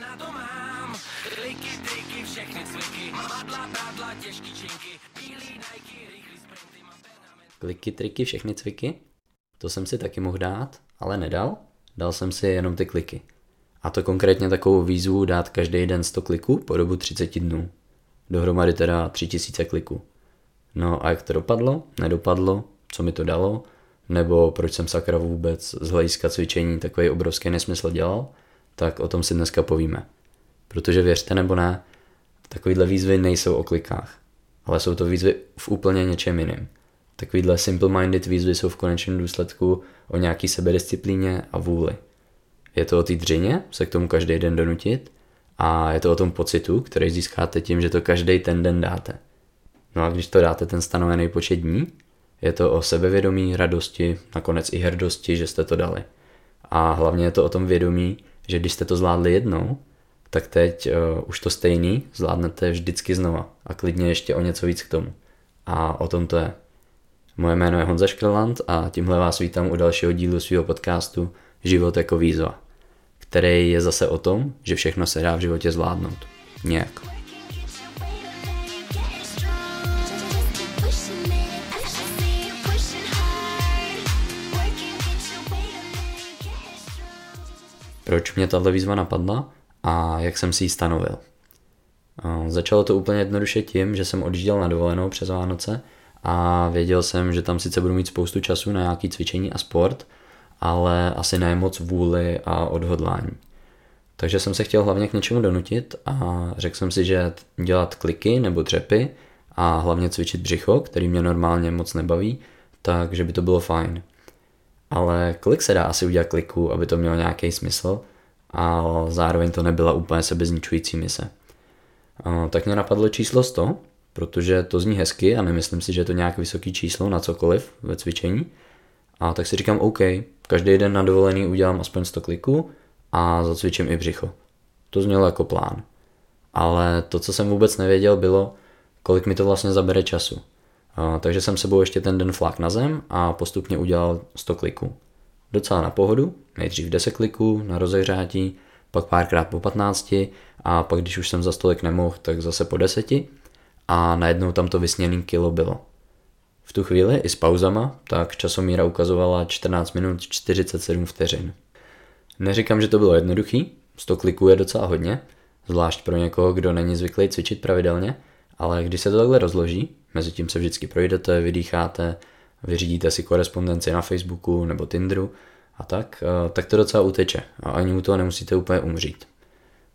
na to mám. Kliky, triky, všechny cviky, madla, těžký činky, bílý Nike, rychlý sprinty, mám. Kliky, triky, všechny cviky? To jsem si taky mohl dát, ale nedal. Dal jsem si jenom ty kliky. A to konkrétně takovou výzvu dát každý den 100 kliků po dobu 30 dnů. Dohromady teda 3000 kliků. No a jak to dopadlo? Nedopadlo? Co mi to dalo? Nebo proč jsem sakra vůbec z hlediska cvičení takový obrovský nesmysl dělal? Tak o tom si dneska povíme. Protože věřte nebo ne, takovýhle výzvy nejsou o klikách, ale jsou to výzvy v úplně něčem jiným. Takovýhle simple-minded výzvy jsou v konečném důsledku o nějaký sebedisciplíně a vůli. Je to o té dřině, se k tomu každý den donutit, a je to o tom pocitu, který získáte tím, že to každý ten den dáte. No a když to dáte ten stanovený počet dní, je to o sebevědomí, radosti, nakonec i hrdosti, že jste to dali. A hlavně je to o tom vědomí, že když jste to zvládli jednou, tak teď uh, už to stejný zvládnete vždycky znova a klidně ještě o něco víc k tomu. A o tom to je. Moje jméno je Honza Škrland a tímhle vás vítám u dalšího dílu svého podcastu Život jako výzva, který je zase o tom, že všechno se dá v životě zvládnout. Nějak. Proč mě tahle výzva napadla a jak jsem si ji stanovil? Začalo to úplně jednoduše tím, že jsem odjížděl na dovolenou přes Vánoce a věděl jsem, že tam sice budu mít spoustu času na nějaký cvičení a sport, ale asi ne moc vůli a odhodlání. Takže jsem se chtěl hlavně k něčemu donutit a řekl jsem si, že dělat kliky nebo dřepy a hlavně cvičit břicho, který mě normálně moc nebaví, takže by to bylo fajn. Ale kolik se dá asi udělat kliků, aby to mělo nějaký smysl a zároveň to nebyla úplně sebezničující mise. Tak mě napadlo číslo 100, protože to zní hezky a nemyslím si, že je to nějak vysoký číslo na cokoliv ve cvičení. A tak si říkám, OK, každý den na dovolený udělám aspoň 100 kliků a zacvičím i břicho. To znělo jako plán. Ale to, co jsem vůbec nevěděl, bylo, kolik mi to vlastně zabere času. Takže jsem sebou ještě ten den flak na zem a postupně udělal 100 kliků. Docela na pohodu, nejdřív 10 kliků na rozehřátí, pak párkrát po 15 a pak když už jsem za stolik nemohl, tak zase po 10 a najednou tam to vysněný kilo bylo. V tu chvíli i s pauzama, tak časomíra ukazovala 14 minut 47 vteřin. Neříkám, že to bylo jednoduchý, 100 kliků je docela hodně, zvlášť pro někoho, kdo není zvyklý cvičit pravidelně, ale když se to takhle rozloží, mezi tím se vždycky projdete, vydýcháte, vyřídíte si korespondenci na Facebooku nebo Tinderu a tak, eh, tak to docela uteče a ani u toho nemusíte úplně umřít.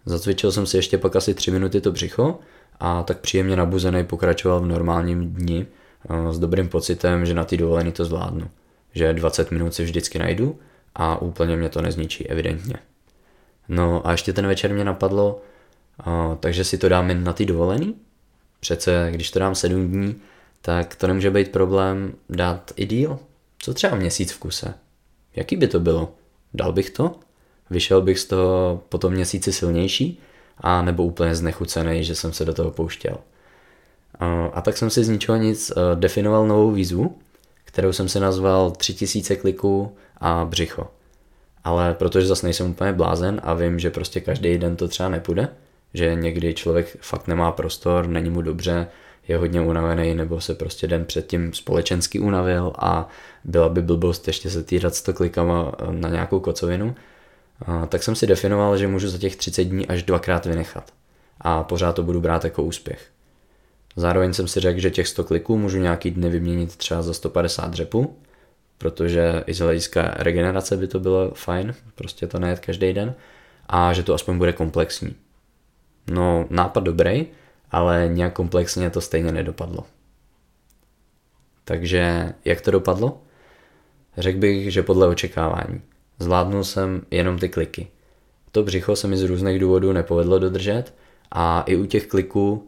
Zacvičil jsem si ještě pak asi 3 minuty to břicho a tak příjemně nabuzený pokračoval v normálním dni eh, s dobrým pocitem, že na ty dovolený to zvládnu. Že 20 minut si vždycky najdu a úplně mě to nezničí, evidentně. No a ještě ten večer mě napadlo, a, takže si to dám jen na ty dovolený. Přece, když to dám 7 dní, tak to nemůže být problém dát i díl. Co třeba měsíc v kuse? Jaký by to bylo? Dal bych to? Vyšel bych z toho po tom měsíci silnější? A nebo úplně znechucený, že jsem se do toho pouštěl? A, tak jsem si z ničeho nic e, definoval novou výzvu, kterou jsem si nazval 3000 kliků a břicho. Ale protože zase nejsem úplně blázen a vím, že prostě každý den to třeba nepůjde, že někdy člověk fakt nemá prostor, není mu dobře, je hodně unavený nebo se prostě den předtím společensky unavil a byla by blbost ještě se týrat 100 klikama na nějakou kocovinu, tak jsem si definoval, že můžu za těch 30 dní až dvakrát vynechat. A pořád to budu brát jako úspěch. Zároveň jsem si řekl, že těch 100 kliků můžu nějaký dny vyměnit třeba za 150 dřepů, protože i z hlediska regenerace by to bylo fajn, prostě to nejet každý den, a že to aspoň bude komplexní. No, nápad dobrý, ale nějak komplexně to stejně nedopadlo. Takže jak to dopadlo? Řekl bych, že podle očekávání. Zvládnul jsem jenom ty kliky. To břicho se mi z různých důvodů nepovedlo dodržet a i u těch kliků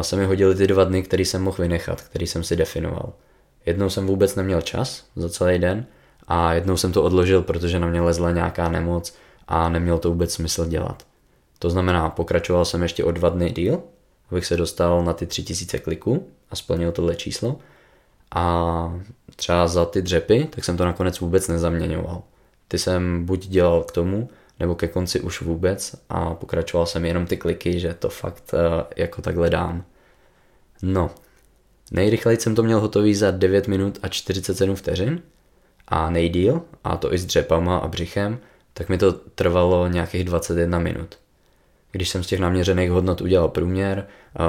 se mi hodily ty dva dny, který jsem mohl vynechat, který jsem si definoval. Jednou jsem vůbec neměl čas za celý den a jednou jsem to odložil, protože na mě lezla nějaká nemoc a neměl to vůbec smysl dělat. To znamená, pokračoval jsem ještě o dva dny díl, abych se dostal na ty 3000 kliků a splnil tohle číslo. A třeba za ty dřepy, tak jsem to nakonec vůbec nezaměňoval. Ty jsem buď dělal k tomu, nebo ke konci už vůbec a pokračoval jsem jenom ty kliky, že to fakt uh, jako takhle dám. No, nejrychleji jsem to měl hotový za 9 minut a 47 vteřin a nejdíl, a to i s dřepama a břichem, tak mi to trvalo nějakých 21 minut. Když jsem z těch naměřených hodnot udělal průměr,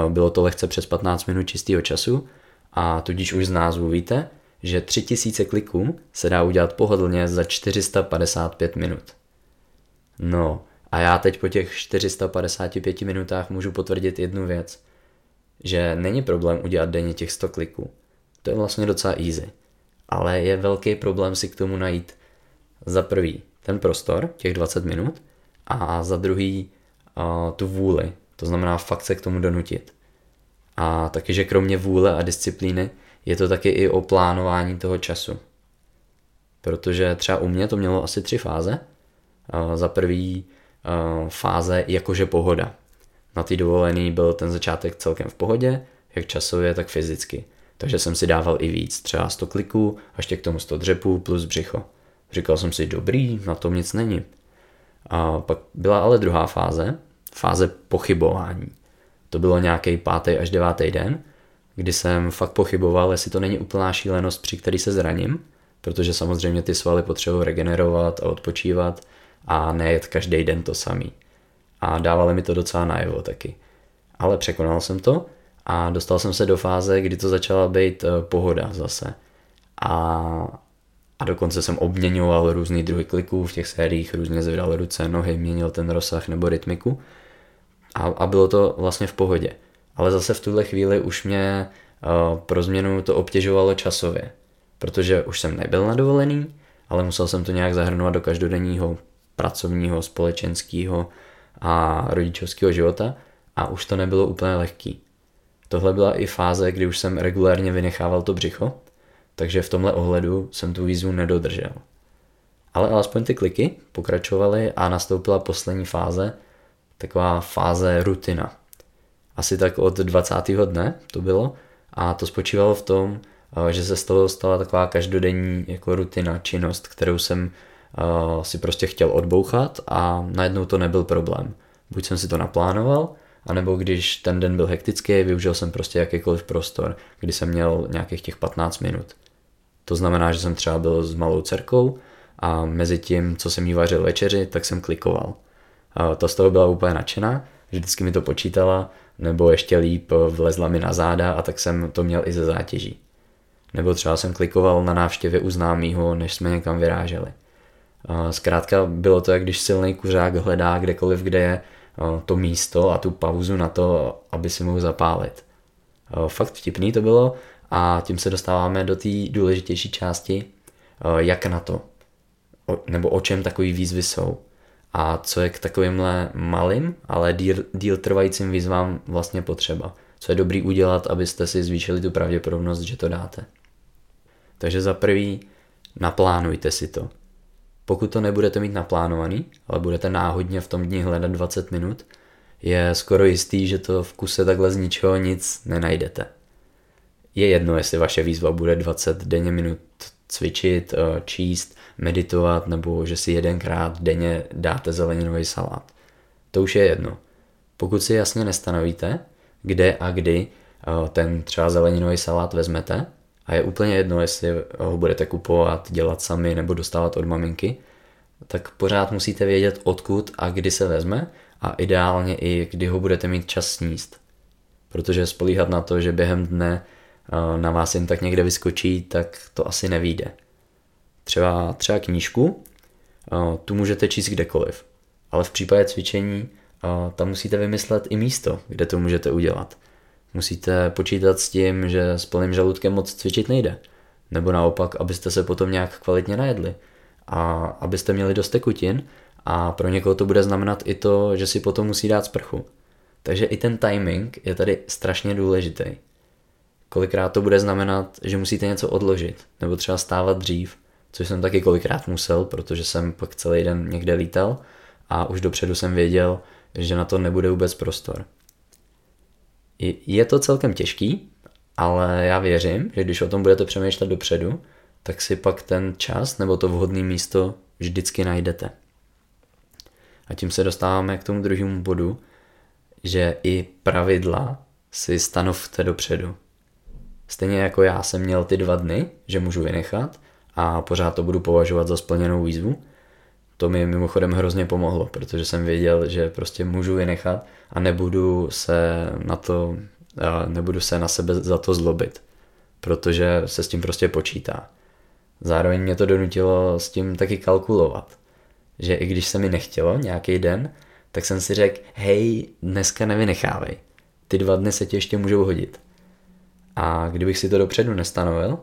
bylo to lehce přes 15 minut čistého času a tudíž už z názvu víte, že 3000 kliků se dá udělat pohodlně za 455 minut. No a já teď po těch 455 minutách můžu potvrdit jednu věc, že není problém udělat denně těch 100 kliků. To je vlastně docela easy. Ale je velký problém si k tomu najít za prvý ten prostor, těch 20 minut, a za druhý uh, tu vůli, to znamená fakt se k tomu donutit. A taky, že kromě vůle a disciplíny je to taky i o plánování toho času. Protože třeba u mě to mělo asi tři fáze. Za prvý fáze jakože pohoda. Na té dovolený byl ten začátek celkem v pohodě, jak časově, tak fyzicky. Takže jsem si dával i víc, třeba 100 kliků, až k tomu 100 dřepů plus břicho. Říkal jsem si, dobrý, na tom nic není. A pak byla ale druhá fáze, fáze pochybování. To bylo nějaký pátý až devátý den, kdy jsem fakt pochyboval, jestli to není úplná šílenost, při který se zraním, protože samozřejmě ty svaly potřebují regenerovat a odpočívat a nejet každý den to samý. A dávali mi to docela najevo taky. Ale překonal jsem to a dostal jsem se do fáze, kdy to začala být eh, pohoda zase. A a dokonce jsem obměňoval různý druhy kliků v těch sériích, různě zvedal ruce, nohy, měnil ten rozsah nebo rytmiku. A, a bylo to vlastně v pohodě. Ale zase v tuhle chvíli už mě uh, pro změnu to obtěžovalo časově. Protože už jsem nebyl na dovolený, ale musel jsem to nějak zahrnovat do každodenního pracovního, společenského a rodičovského života a už to nebylo úplně lehký. Tohle byla i fáze, kdy už jsem regulárně vynechával to břicho takže v tomhle ohledu jsem tu výzvu nedodržel. Ale alespoň ty kliky pokračovaly a nastoupila poslední fáze, taková fáze rutina. Asi tak od 20. dne to bylo a to spočívalo v tom, eh, že se z toho stala taková každodenní jako rutina, činnost, kterou jsem uh, si prostě chtěl odbouchat a najednou to nebyl problém. Buď jsem si to naplánoval, anebo když ten den byl hektický, využil jsem prostě jakýkoliv prostor, kdy jsem měl nějakých těch 15 minut. To znamená, že jsem třeba byl s malou dcerkou a mezi tím, co jsem jí vařil večeři, tak jsem klikoval. A ta z toho byla úplně nadšená, že vždycky mi to počítala, nebo ještě líp vlezla mi na záda a tak jsem to měl i ze zátěží. Nebo třeba jsem klikoval na návštěvě u známýho, než jsme někam vyráželi. Zkrátka bylo to, jak když silný kuřák hledá kdekoliv, kde je to místo a tu pauzu na to, aby si mohl zapálit. Fakt vtipný to bylo a tím se dostáváme do té důležitější části, eh, jak na to, nebo o čem takové výzvy jsou. A co je k takovýmhle malým, ale díl, díl trvajícím výzvám vlastně potřeba. Co je dobrý udělat, abyste si zvýšili tu pravděpodobnost, že to dáte. Takže za prvý, naplánujte si to. Pokud to nebudete mít naplánovaný, ale budete náhodně v tom dni hledat 20 minut, je skoro jistý, že to v kuse takhle z ničeho nic nenajdete je jedno, jestli vaše výzva bude 20 denně minut cvičit, eh, číst, meditovat, nebo že si jedenkrát denně dáte zeleninový salát. To už je jedno. Pokud si jasně nestanovíte, kde a kdy eh, ten třeba zeleninový salát vezmete, a je úplně jedno, jestli ho budete kupovat, dělat sami nebo dostávat od maminky, tak pořád musíte vědět, odkud a kdy se vezme a ideálně i kdy ho budete mít čas sníst. Protože spolíhat na to, že během dne na vás jen tak někde vyskočí, tak to asi nevíde. Třeba, třeba knížku, tu můžete číst kdekoliv, ale v případě cvičení tam musíte vymyslet i místo, kde to můžete udělat. Musíte počítat s tím, že s plným žaludkem moc cvičit nejde. Nebo naopak, abyste se potom nějak kvalitně najedli. A abyste měli dost tekutin a pro někoho to bude znamenat i to, že si potom musí dát sprchu. Takže i ten timing je tady strašně důležitý. Kolikrát to bude znamenat, že musíte něco odložit, nebo třeba stávat dřív, což jsem taky kolikrát musel, protože jsem pak celý den někde lítal a už dopředu jsem věděl, že na to nebude vůbec prostor. Je to celkem těžký, ale já věřím, že když o tom budete přemýšlet dopředu, tak si pak ten čas nebo to vhodné místo vždycky najdete. A tím se dostáváme k tomu druhému bodu, že i pravidla si stanovte dopředu. Stejně jako já jsem měl ty dva dny, že můžu vynechat a pořád to budu považovat za splněnou výzvu, to mi mimochodem hrozně pomohlo, protože jsem věděl, že prostě můžu vynechat a nebudu se na to, nebudu se na sebe za to zlobit, protože se s tím prostě počítá. Zároveň mě to donutilo s tím taky kalkulovat, že i když se mi nechtělo nějaký den, tak jsem si řekl, hej, dneska nevynechávej, ty dva dny se ti ještě můžou hodit. A kdybych si to dopředu nestanovil,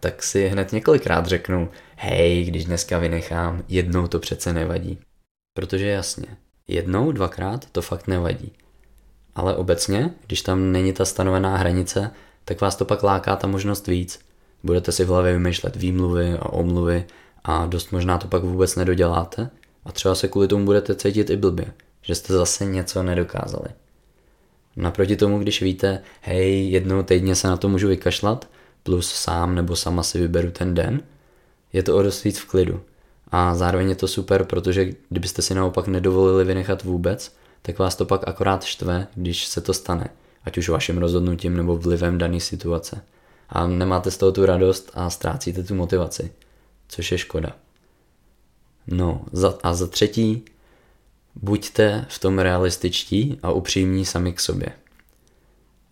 tak si hned několikrát řeknu, hej, když dneska vynechám, jednou to přece nevadí. Protože jasně, jednou, dvakrát to fakt nevadí. Ale obecně, když tam není ta stanovená hranice, tak vás to pak láká ta možnost víc. Budete si v hlavě vymýšlet výmluvy a omluvy a dost možná to pak vůbec nedoděláte a třeba se kvůli tomu budete cítit i blbě, že jste zase něco nedokázali. Naproti tomu, když víte, hej, jednou týdně se na to můžu vykašlat, plus sám nebo sama si vyberu ten den, je to o dost víc v klidu. A zároveň je to super, protože kdybyste si naopak nedovolili vynechat vůbec, tak vás to pak akorát štve, když se to stane, ať už vaším rozhodnutím nebo vlivem dané situace. A nemáte z toho tu radost a ztrácíte tu motivaci, což je škoda. No za, a za třetí, buďte v tom realističtí a upřímní sami k sobě.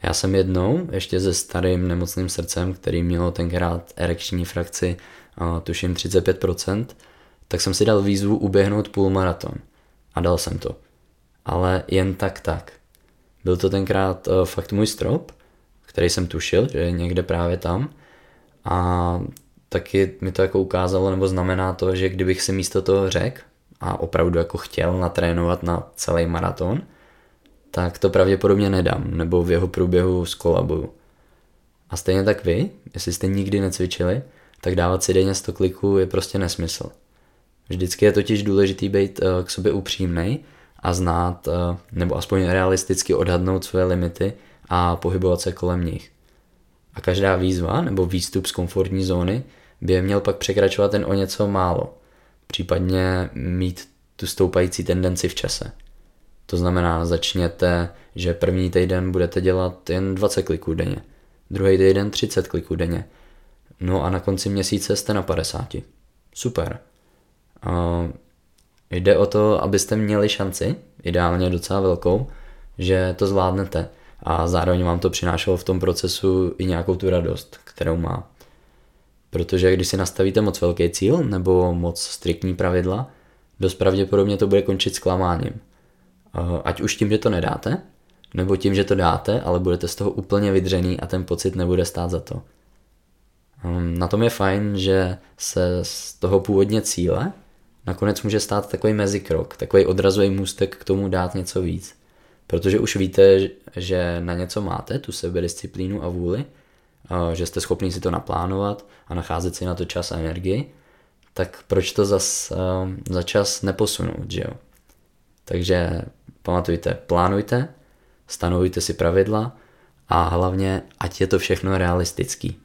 Já jsem jednou, ještě se starým nemocným srdcem, který mělo tenkrát erekční frakci, tuším 35%, tak jsem si dal výzvu uběhnout půlmaraton. A dal jsem to. Ale jen tak tak. Byl to tenkrát uh, fakt můj strop, který jsem tušil, že je někde právě tam. A taky mi to jako ukázalo, nebo znamená to, že kdybych si místo toho řekl a opravdu jako chtěl natrénovat na celý maraton, tak to pravděpodobně nedám, nebo v jeho průběhu skolabuju. A stejně tak vy, jestli jste nikdy necvičili, tak dávat si denně 100 kliků je prostě nesmysl. Vždycky je totiž důležitý být uh, k sobě upřímný a znát, uh, nebo aspoň realisticky odhadnout své limity a pohybovat se kolem nich. A každá výzva nebo výstup z komfortní zóny by je měl pak překračovat jen o něco málo, případně mít tu stoupající tendenci v čase. To znamená, začněte, že první týden budete dělat jen 20 kliků denně, druhý týden 30 kliků denně, no a na konci měsíce jste na 50. Super. Uh, jde o to, abyste měli šanci, ideálně docela velkou, že to zvládnete a zároveň vám to přinášelo v tom procesu i nějakou tu radost, kterou má. Protože když si nastavíte moc velký cíl nebo moc striktní pravidla, dost pravděpodobně to bude končit zklamáním. Ať už tím, že to nedáte, nebo tím, že to dáte, ale budete z toho úplně vydřený a ten pocit nebude stát za to. Hm, na tom je fajn, že se z toho původně cíle nakonec může stát takový mezikrok, takový odrazový můstek k tomu dát něco víc. Protože už víte, že na něco máte, tu sebedisciplínu a vůli, že jste schopni si to naplánovat a nacházet si na to čas a energii, tak proč to zas za čas neposunout, že jo? Takže pamatujte, plánujte, stanovujte si pravidla a hlavně, ať je to všechno realistický.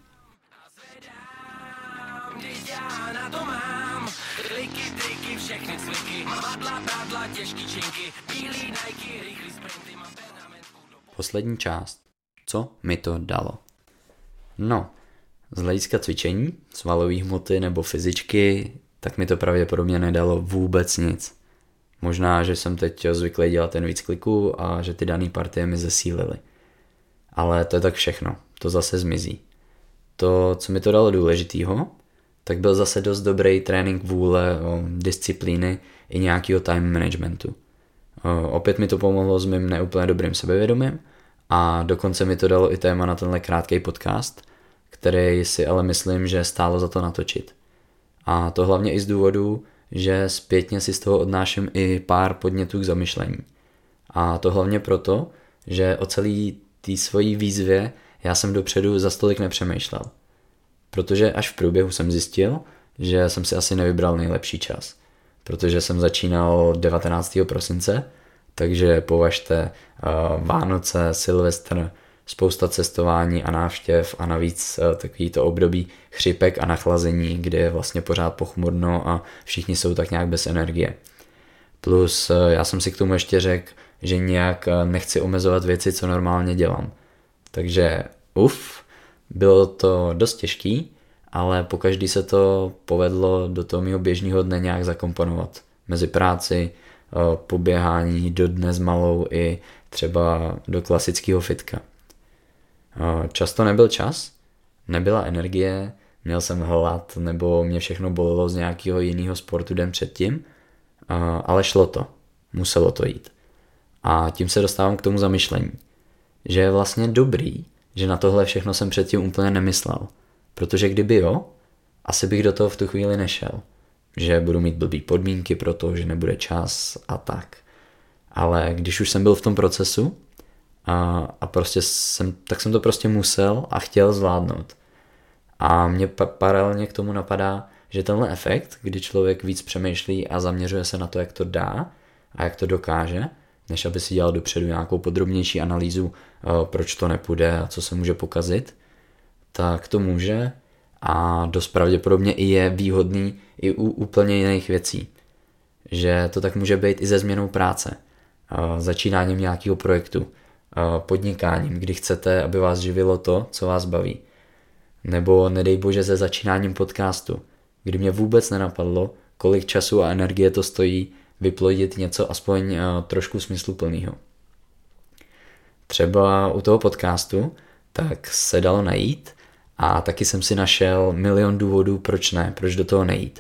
Poslední část. Co mi to dalo? No, z hlediska cvičení, svalové hmoty nebo fyzičky, tak mi to pravděpodobně nedalo vůbec nic. Možná, že jsem teď zvyklý dělat ten víc kliků a že ty dané partie mi zesílily. Ale to je tak všechno, to zase zmizí. To, co mi to dalo důležitýho, tak byl zase dost dobrý trénink vůle, disciplíny i nějakého time managementu. Opět mi to pomohlo s mým neúplně dobrým sebevědomím a dokonce mi to dalo i téma na tenhle krátký podcast, který si ale myslím, že stálo za to natočit. A to hlavně i z důvodu, že zpětně si z toho odnáším i pár podnětů k zamyšlení. A to hlavně proto, že o celý té svojí výzvě já jsem dopředu za stolik nepřemýšlel. Protože až v průběhu jsem zjistil, že jsem si asi nevybral nejlepší čas. Protože jsem začínal 19. prosince, takže považte uh, Vánoce, Silvestr, spousta cestování a návštěv a navíc uh, takový to období chřipek a nachlazení, kde je vlastně pořád pochmurno a všichni jsou tak nějak bez energie. Plus eh, já jsem si k tomu ještě řekl, že nějak eh, nechci omezovat věci, co normálně dělám. Takže uf, bylo to dost těžký, ale po každý se to povedlo do toho mého běžného dne nějak zakomponovat. Mezi práci, eh, poběhání do dne s malou i třeba do klasického fitka. Často nebyl čas, nebyla energie, měl jsem hlad nebo mě všechno bolelo z nějakého jiného sportu den předtím, ale šlo to, muselo to jít. A tím se dostávám k tomu zamyšlení, že je vlastně dobrý, že na tohle všechno jsem předtím úplně nemyslel. Protože kdyby jo, asi bych do toho v tu chvíli nešel. Že budu mít blbý podmínky pro to, že nebude čas a tak. Ale když už jsem byl v tom procesu a, a prostě jsem, tak jsem to prostě musel a chtěl zvládnout. A mě pa- paralelně k tomu napadá, že tenhle efekt, kdy člověk víc přemýšlí a zaměřuje se na to, jak to dá a jak to dokáže, než aby si dělal dopředu nějakou podrobnější analýzu, eh, proč to nepůjde a co se může pokazit, tak to může a dost pravděpodobně i je výhodný i u úplně jiných věcí. Že to tak může být i ze změnou práce, eh, začínáním nějakého projektu, podnikáním, kdy chcete, aby vás živilo to, co vás baví. Nebo nedej bože se začínáním podcastu, kdy mě vůbec nenapadlo, kolik času a energie to stojí vyplodit něco aspoň uh, trošku smysluplného. Třeba u toho podcastu tak se dalo najít a taky jsem si našel milion důvodů, proč ne, proč do toho nejít.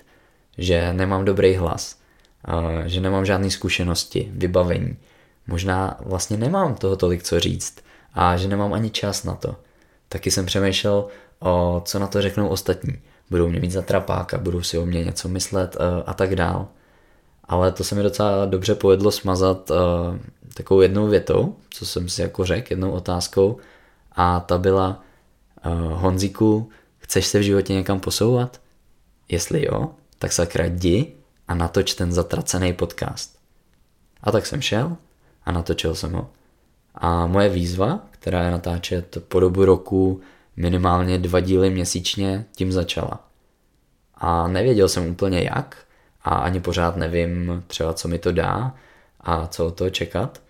Že nemám dobrý hlas, uh, že nemám žádné zkušenosti, vybavení. Možná vlastně nemám toho tolik co říct a že nemám ani čas na to. Taky jsem přemýšlel, o co na to řeknou ostatní. Budou mě mít za trapáka, budou si o mě něco myslet uh, a tak dál ale to se mi docela dobře povedlo smazat uh, takovou jednou větou, co jsem si jako řekl, jednou otázkou a ta byla uh, Honziku, chceš se v životě někam posouvat? Jestli jo, tak sakra jdi a natoč ten zatracený podcast. A tak jsem šel a natočil jsem ho. A moje výzva, která je natáčet po dobu roku minimálně dva díly měsíčně, tím začala. A nevěděl jsem úplně jak, a ani pořád nevím třeba, co mi to dá a co od toho čekat,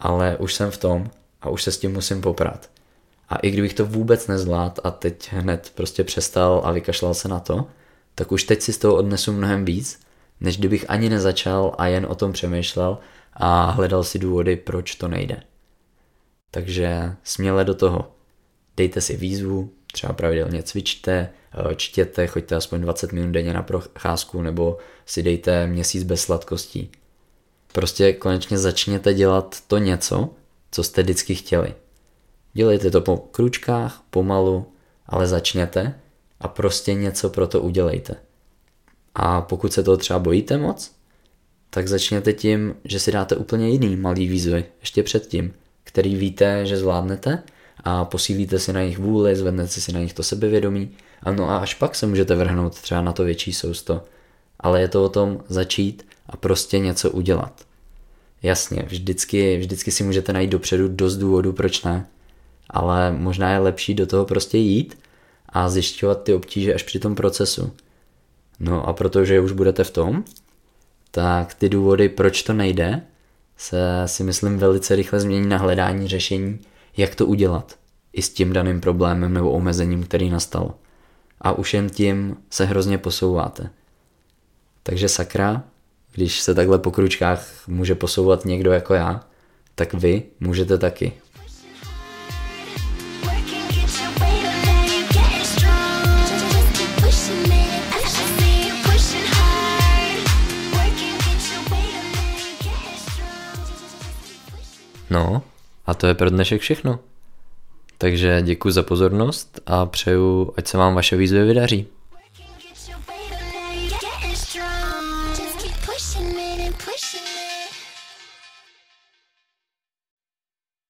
ale už jsem v tom a už se s tím musím poprat. A i kdybych to vůbec nezvlád a teď hned prostě přestal a vykašlal se na to, tak už teď si z toho odnesu mnohem víc, než kdybych ani nezačal a jen o tom přemýšlel a hledal si důvody, proč to nejde. Takže směle do toho. Dejte si výzvu, třeba pravidelně cvičte, eh, čtěte, choďte aspoň 20 minut denně na procházku nebo si dejte měsíc bez sladkostí. Prostě konečně začněte dělat to něco, co jste vždycky chtěli. Dělejte to po kručkách, pomalu, ale začněte a prostě něco pro to udělejte. A pokud se toho třeba bojíte moc, tak začněte tím, že si dáte úplně jiný malý výzvy, ještě předtím, který víte, že zvládnete a posílíte si na jejich vůli, zvednete si na nich to sebevědomí a no a až pak se můžete vrhnout třeba na to větší sousto. Ale je to o tom začít a prostě něco udělat. Jasně, vždycky, vždycky si můžete najít dopředu dost důvodů, proč ne. Ale možná je lepší do toho prostě jít a zjišťovat ty obtíže až při tom procesu. No a protože už budete v tom, tak ty důvody, proč to nejde, se si myslím velice rychle změní na hledání řešení, jak to udělat i s tím daným problémem nebo omezením, který nastal. A už jen tím se hrozně posouváte. Takže sakra, když se takhle po kručkách může posouvat někdo jako já, tak vy můžete taky. No, a to je pro dnešek všechno. Takže děkuji za pozornost a přeju, ať se vám vaše výzvy vydaří.